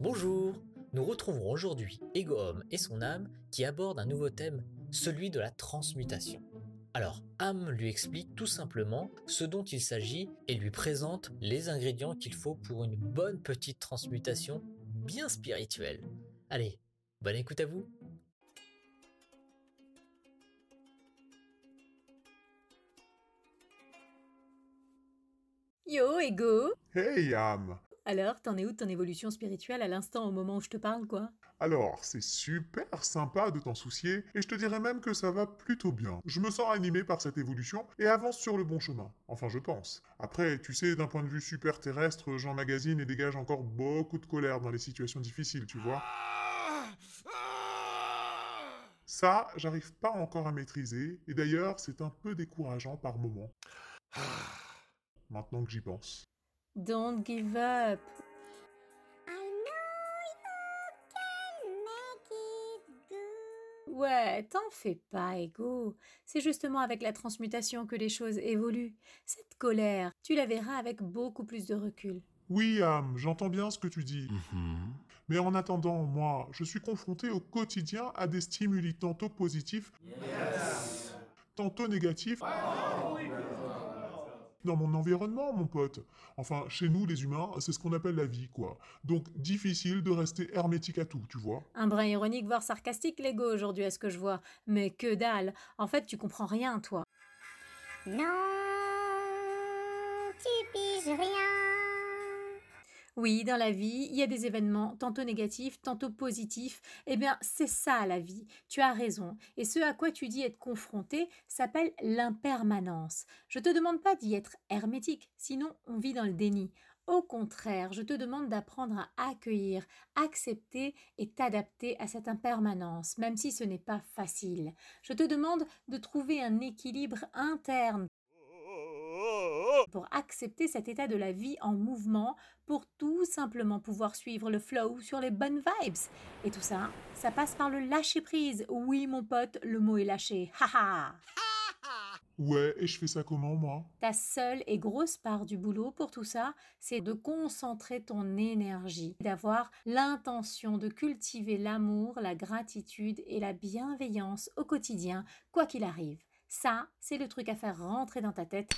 Bonjour Nous retrouvons aujourd'hui Ego Homme et son âme qui abordent un nouveau thème, celui de la transmutation. Alors, Am lui explique tout simplement ce dont il s'agit et lui présente les ingrédients qu'il faut pour une bonne petite transmutation bien spirituelle. Allez, bonne écoute à vous Yo, Ego Hey Am Alors, t'en es où de ton évolution spirituelle à l'instant au moment où je te parle, quoi? Alors, c'est super sympa de t'en soucier, et je te dirais même que ça va plutôt bien. Je me sens animé par cette évolution et avance sur le bon chemin. Enfin, je pense. Après, tu sais, d'un point de vue super terrestre, j'emmagasine et dégage encore beaucoup de colère dans les situations difficiles, tu vois. Ça, j'arrive pas encore à maîtriser, et d'ailleurs, c'est un peu décourageant par moments. Maintenant que j'y pense. Don't give up Ouais, t'en fais pas, Ego. C'est justement avec la transmutation que les choses évoluent. Cette colère, tu la verras avec beaucoup plus de recul. Oui, Am, j'entends bien ce que tu dis. Mais en attendant, moi, je suis confronté au quotidien à des stimuli tantôt positifs, tantôt négatifs. Dans mon environnement, mon pote. Enfin, chez nous, les humains, c'est ce qu'on appelle la vie, quoi. Donc, difficile de rester hermétique à tout, tu vois. Un brin ironique, voire sarcastique, l'Ego, aujourd'hui, à ce que je vois. Mais que dalle En fait, tu comprends rien, toi. Non, tu piges rien. Oui, dans la vie, il y a des événements tantôt négatifs, tantôt positifs. Eh bien, c'est ça la vie. Tu as raison. Et ce à quoi tu dis être confronté s'appelle l'impermanence. Je te demande pas d'y être hermétique, sinon on vit dans le déni. Au contraire, je te demande d'apprendre à accueillir, accepter et t'adapter à cette impermanence, même si ce n'est pas facile. Je te demande de trouver un équilibre interne pour accepter cet état de la vie en mouvement, pour tout simplement pouvoir suivre le flow sur les bonnes vibes. Et tout ça, ça passe par le lâcher prise. Oui, mon pote, le mot est lâché. Haha. Ouais, et je fais ça comment, moi? Ta seule et grosse part du boulot pour tout ça, c'est de concentrer ton énergie, d'avoir l'intention de cultiver l'amour, la gratitude et la bienveillance au quotidien, quoi qu'il arrive. Ça, c'est le truc à faire rentrer dans ta tête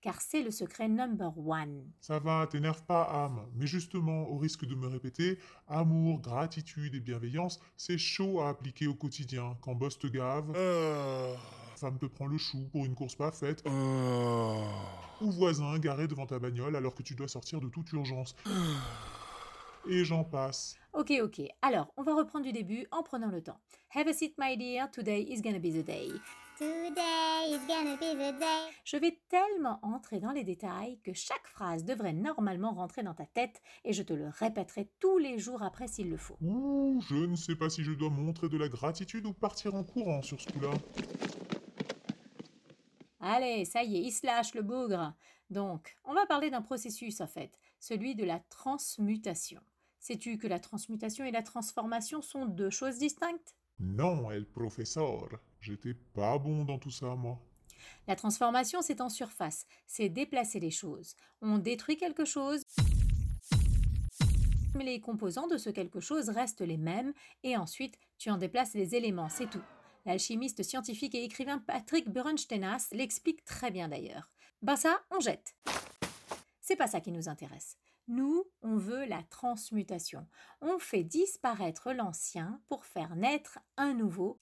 car c'est le secret number one. Ça va, t'énerve pas, âme. Mais justement, au risque de me répéter, amour, gratitude et bienveillance, c'est chaud à appliquer au quotidien. Quand boss te gave, femme te prend le chou pour une course pas faite, ou voisin garé devant ta bagnole alors que tu dois sortir de toute urgence. Et j'en passe. Ok, ok. Alors, on va reprendre du début en prenant le temps. Have a seat, my dear. Today is gonna be the day. Today is gonna be the day. Je vais tellement entrer dans les détails que chaque phrase devrait normalement rentrer dans ta tête et je te le répéterai tous les jours après s'il le faut. Ouh, je ne sais pas si je dois montrer de la gratitude ou partir en courant sur ce coup-là. Allez, ça y est, il se lâche le bougre. Donc, on va parler d'un processus en fait, celui de la transmutation. Sais-tu que la transmutation et la transformation sont deux choses distinctes? Non, el professeur. J'étais pas bon dans tout ça, moi. La transformation, c'est en surface, c'est déplacer les choses. On détruit quelque chose, mais les composants de ce quelque chose restent les mêmes, et ensuite tu en déplaces les éléments, c'est tout. L'alchimiste scientifique et écrivain Patrick Bernsteinas l'explique très bien d'ailleurs. Ben ça, on jette. C'est pas ça qui nous intéresse. Nous, on veut la transmutation. On fait disparaître l'ancien pour faire naître un nouveau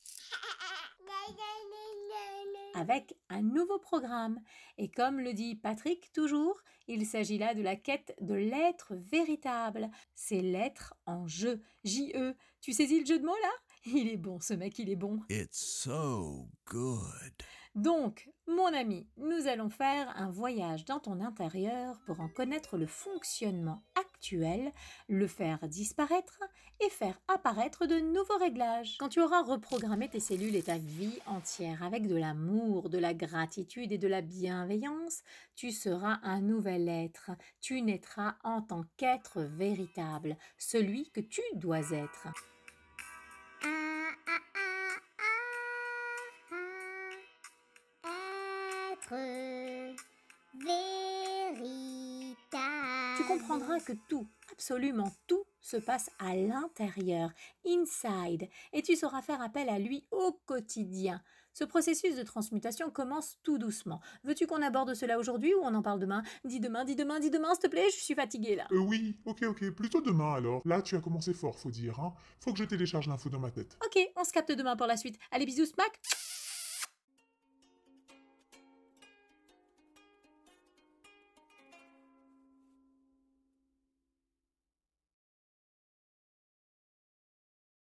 avec un nouveau programme. Et comme le dit Patrick toujours, il s'agit là de la quête de l'être véritable. C'est l'être en jeu. J-E. Tu saisis le jeu de mots là? Il est bon, ce mec, il est bon. It's so good. Donc, mon ami, nous allons faire un voyage dans ton intérieur pour en connaître le fonctionnement actuel, le faire disparaître et faire apparaître de nouveaux réglages. Quand tu auras reprogrammé tes cellules et ta vie entière avec de l'amour, de la gratitude et de la bienveillance, tu seras un nouvel être. Tu naîtras en tant qu'être véritable, celui que tu dois être. Tu comprendras que tout, absolument tout, se passe à l'intérieur, inside, et tu sauras faire appel à lui au quotidien. Ce processus de transmutation commence tout doucement. Veux-tu qu'on aborde cela aujourd'hui ou on en parle demain? Dis demain, dis demain, dis demain, s'il te plaît, je suis fatiguée là. Euh, oui, ok, ok, plutôt demain alors. Là, tu as commencé fort, faut dire, hein. Faut que je télécharge l'info dans ma tête. Ok, on se capte demain pour la suite. Allez, bisous, smack